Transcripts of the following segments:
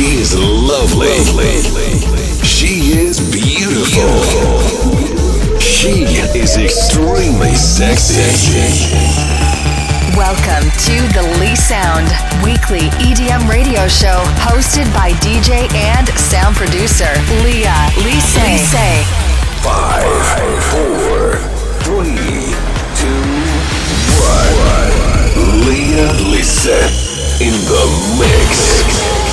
She is lovely. She is beautiful. She is extremely sexy. Welcome to the Lee Sound weekly EDM radio show hosted by DJ and sound producer Leah Lise. Lise. Five, four, three, two, one. Leah Lissette in the mix.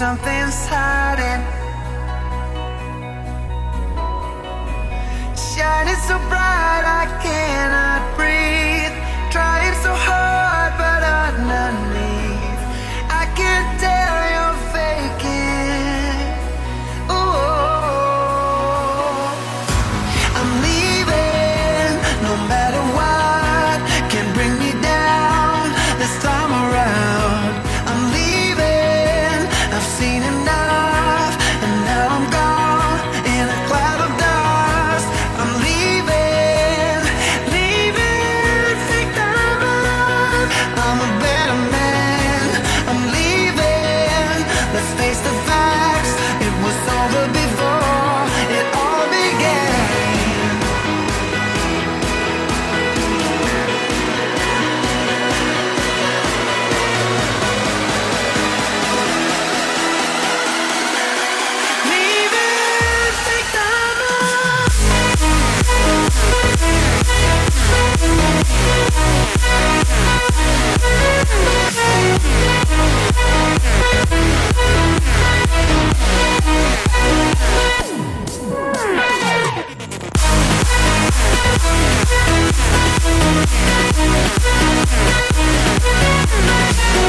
something's hiding. Shining so bright I can't.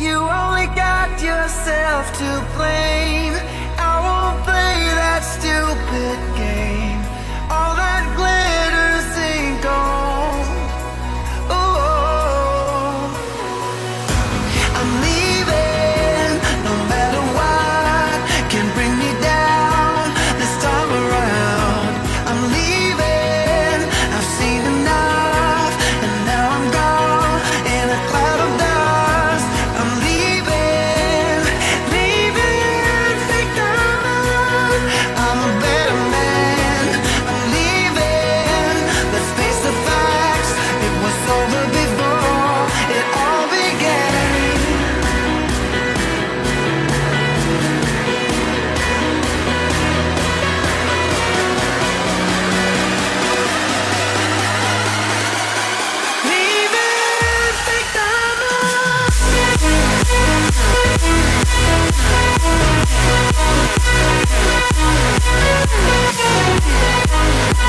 You only got yourself to blame. I won't play that stupid game.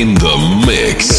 in the mix.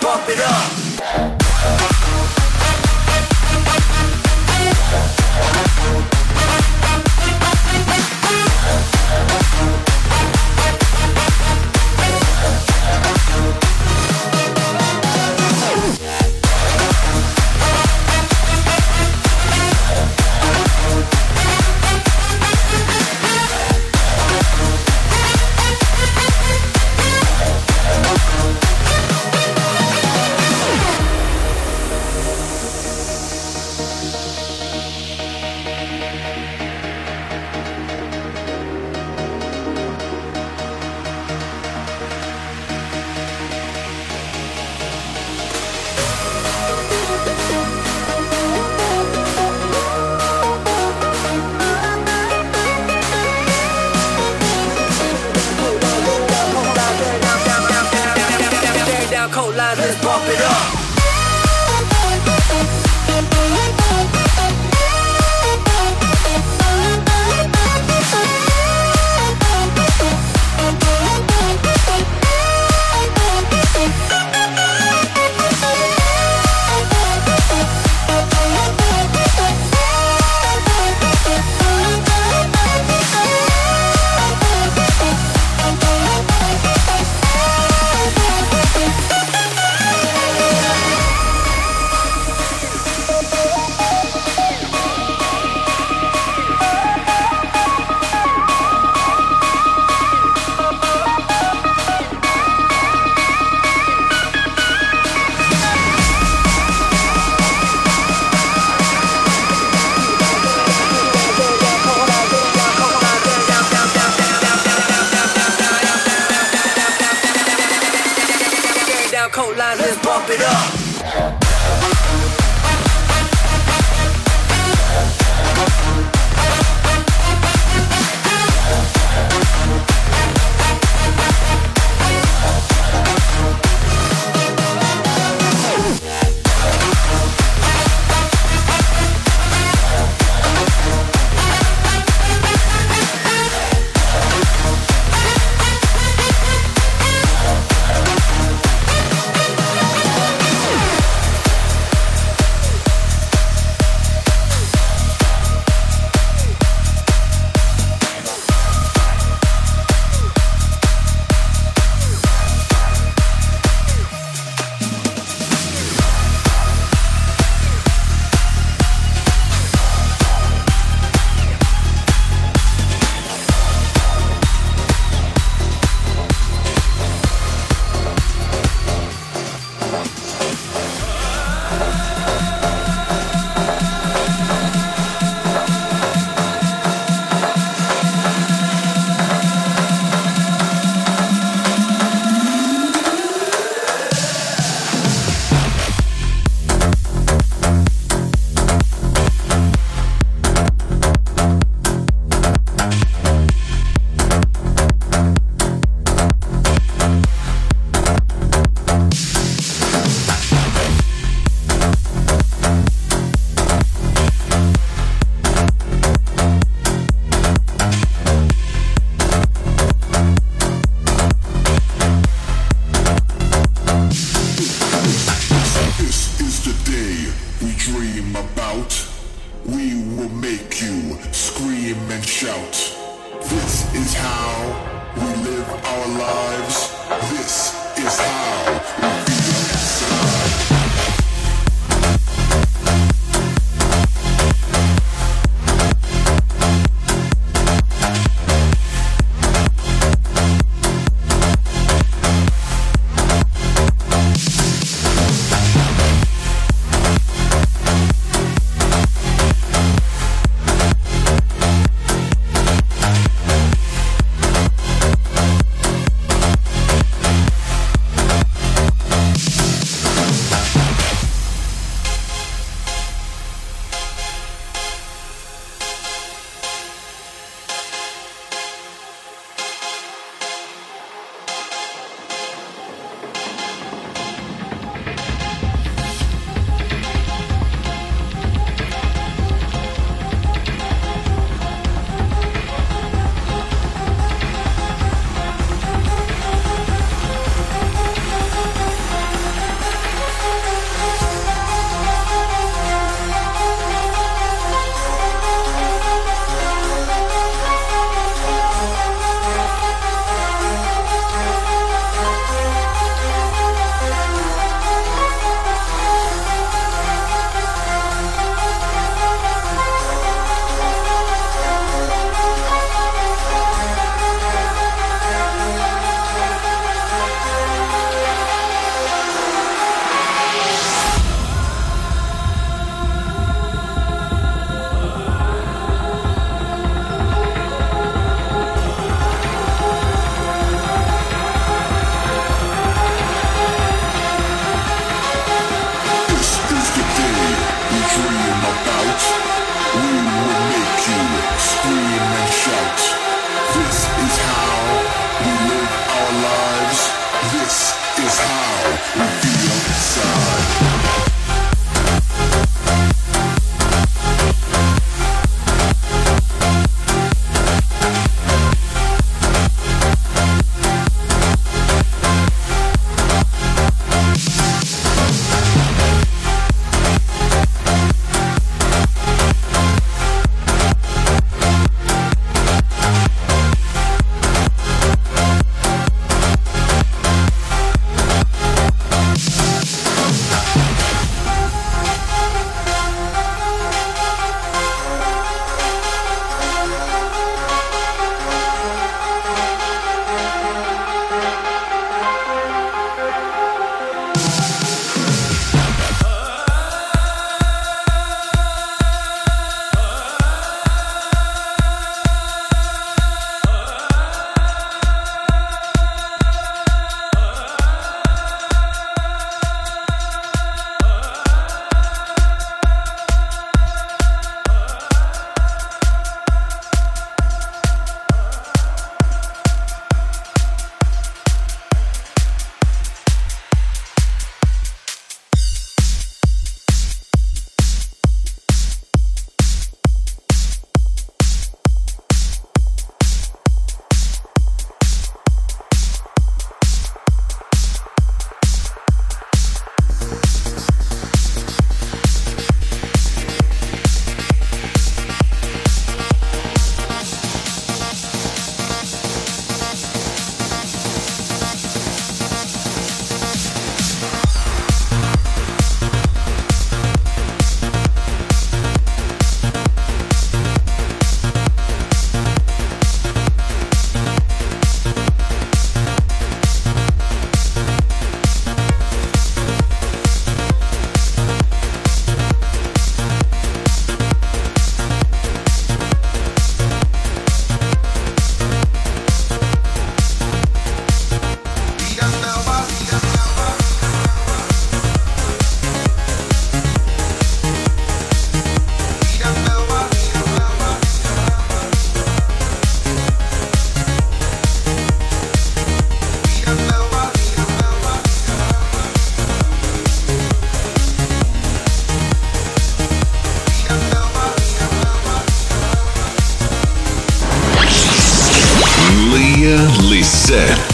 pump it up. line, let's bump it up. Make you scream and shout. This is how we live our lives. This is how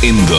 en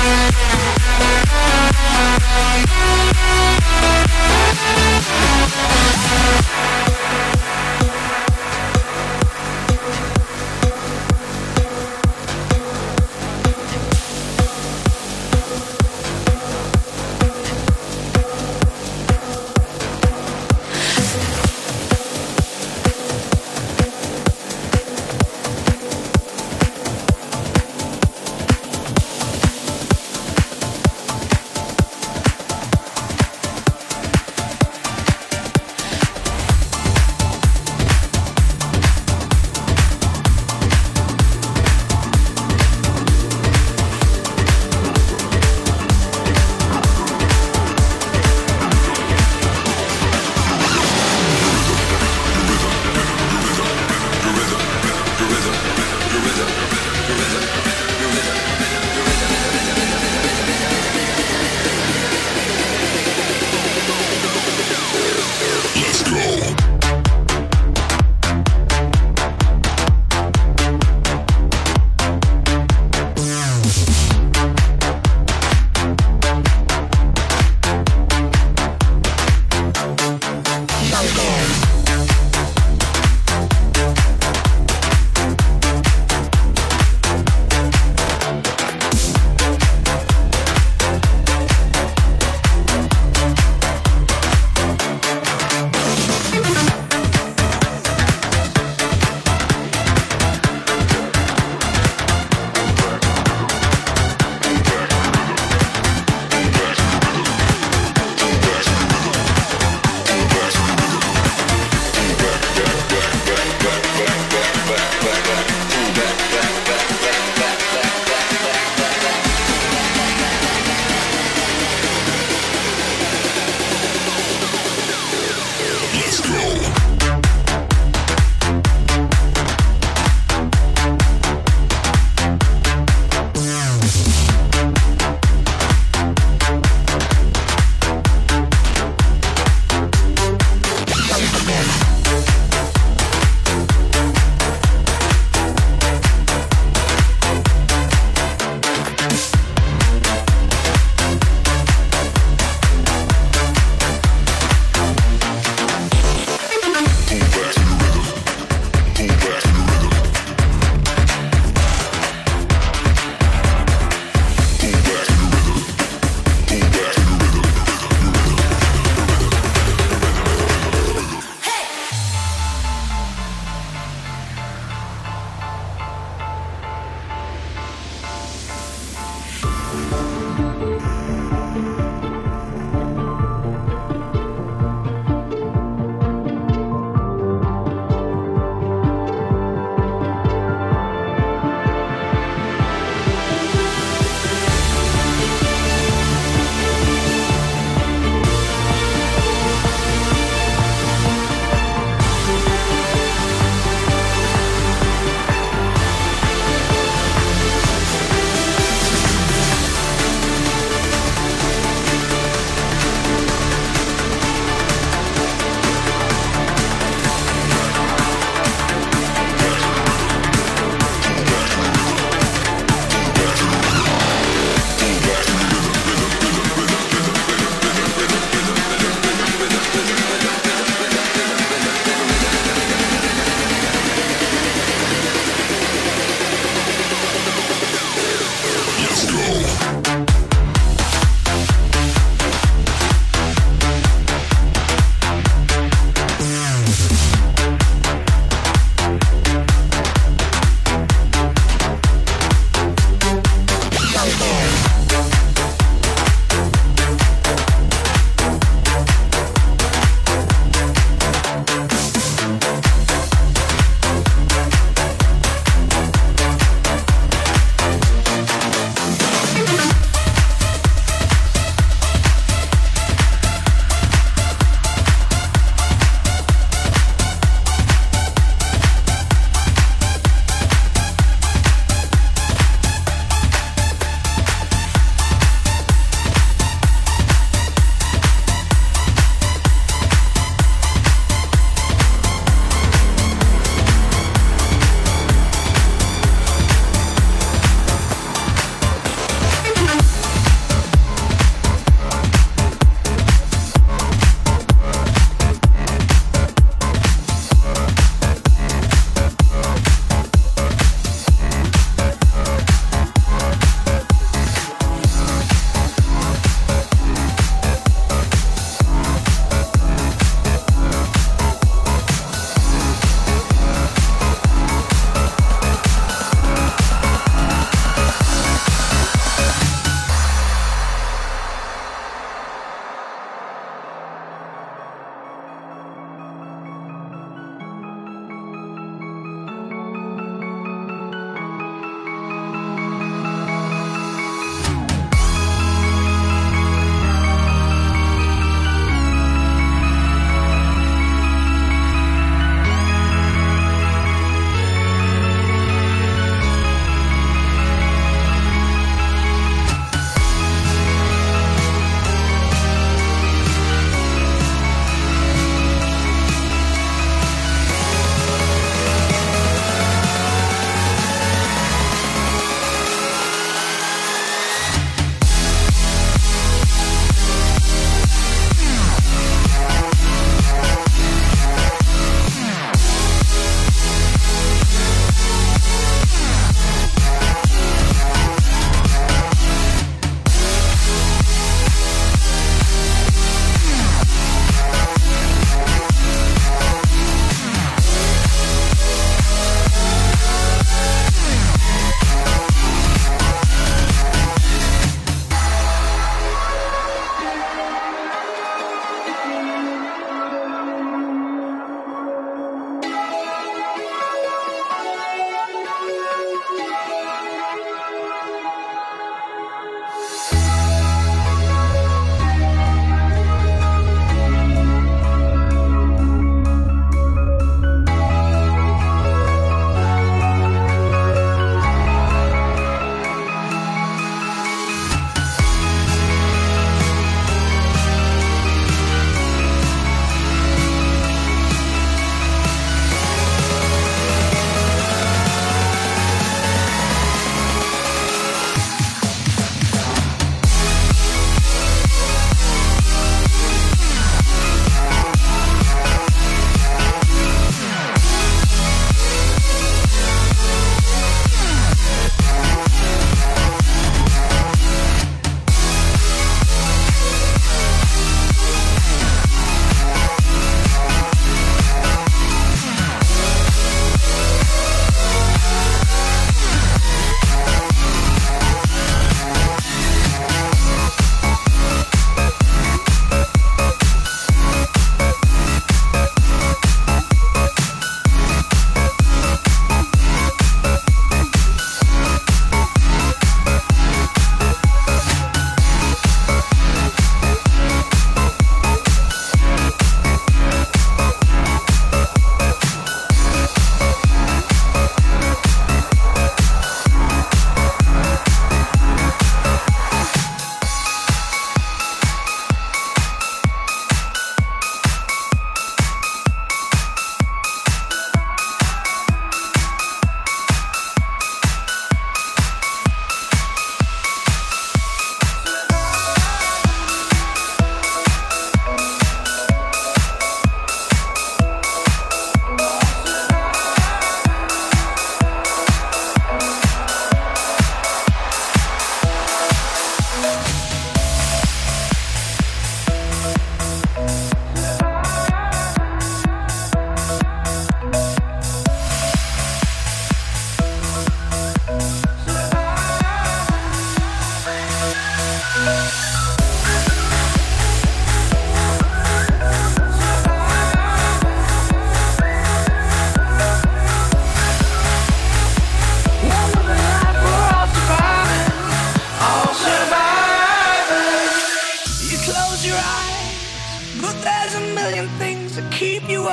Yeah.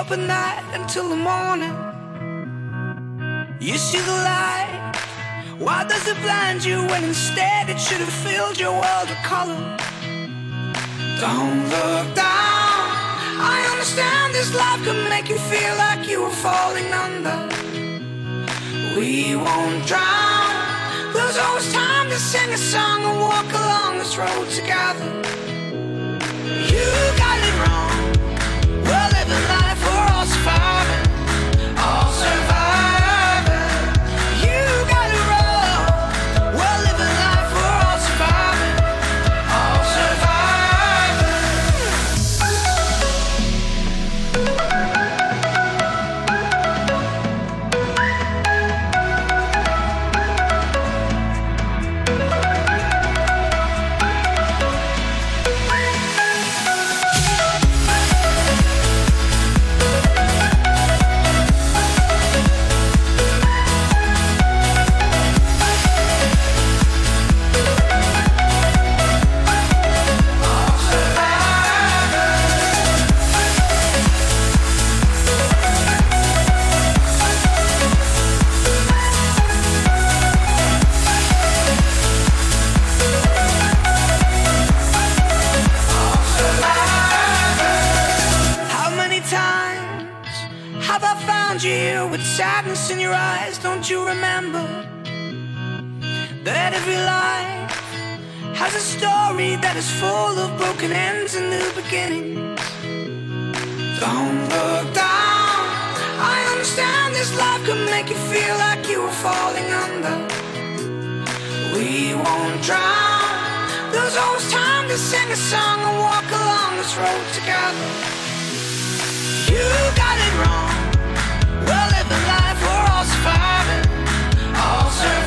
Up at night until the morning. You see the light. Why does it blind you when instead it should have filled your world with color? Don't look down. I understand this life could make you feel like you were falling under. We won't drown. There's always time to sing a song and walk along this road together. You wrong. We're living life, we're all surviving. All surviving. In your eyes? Don't you remember that every life has a story that is full of broken ends and new beginnings? Don't look down. I understand this love could make you feel like you were falling under. We won't drown. There's always time to sing a song and walk along this road together. You got it wrong. all survive.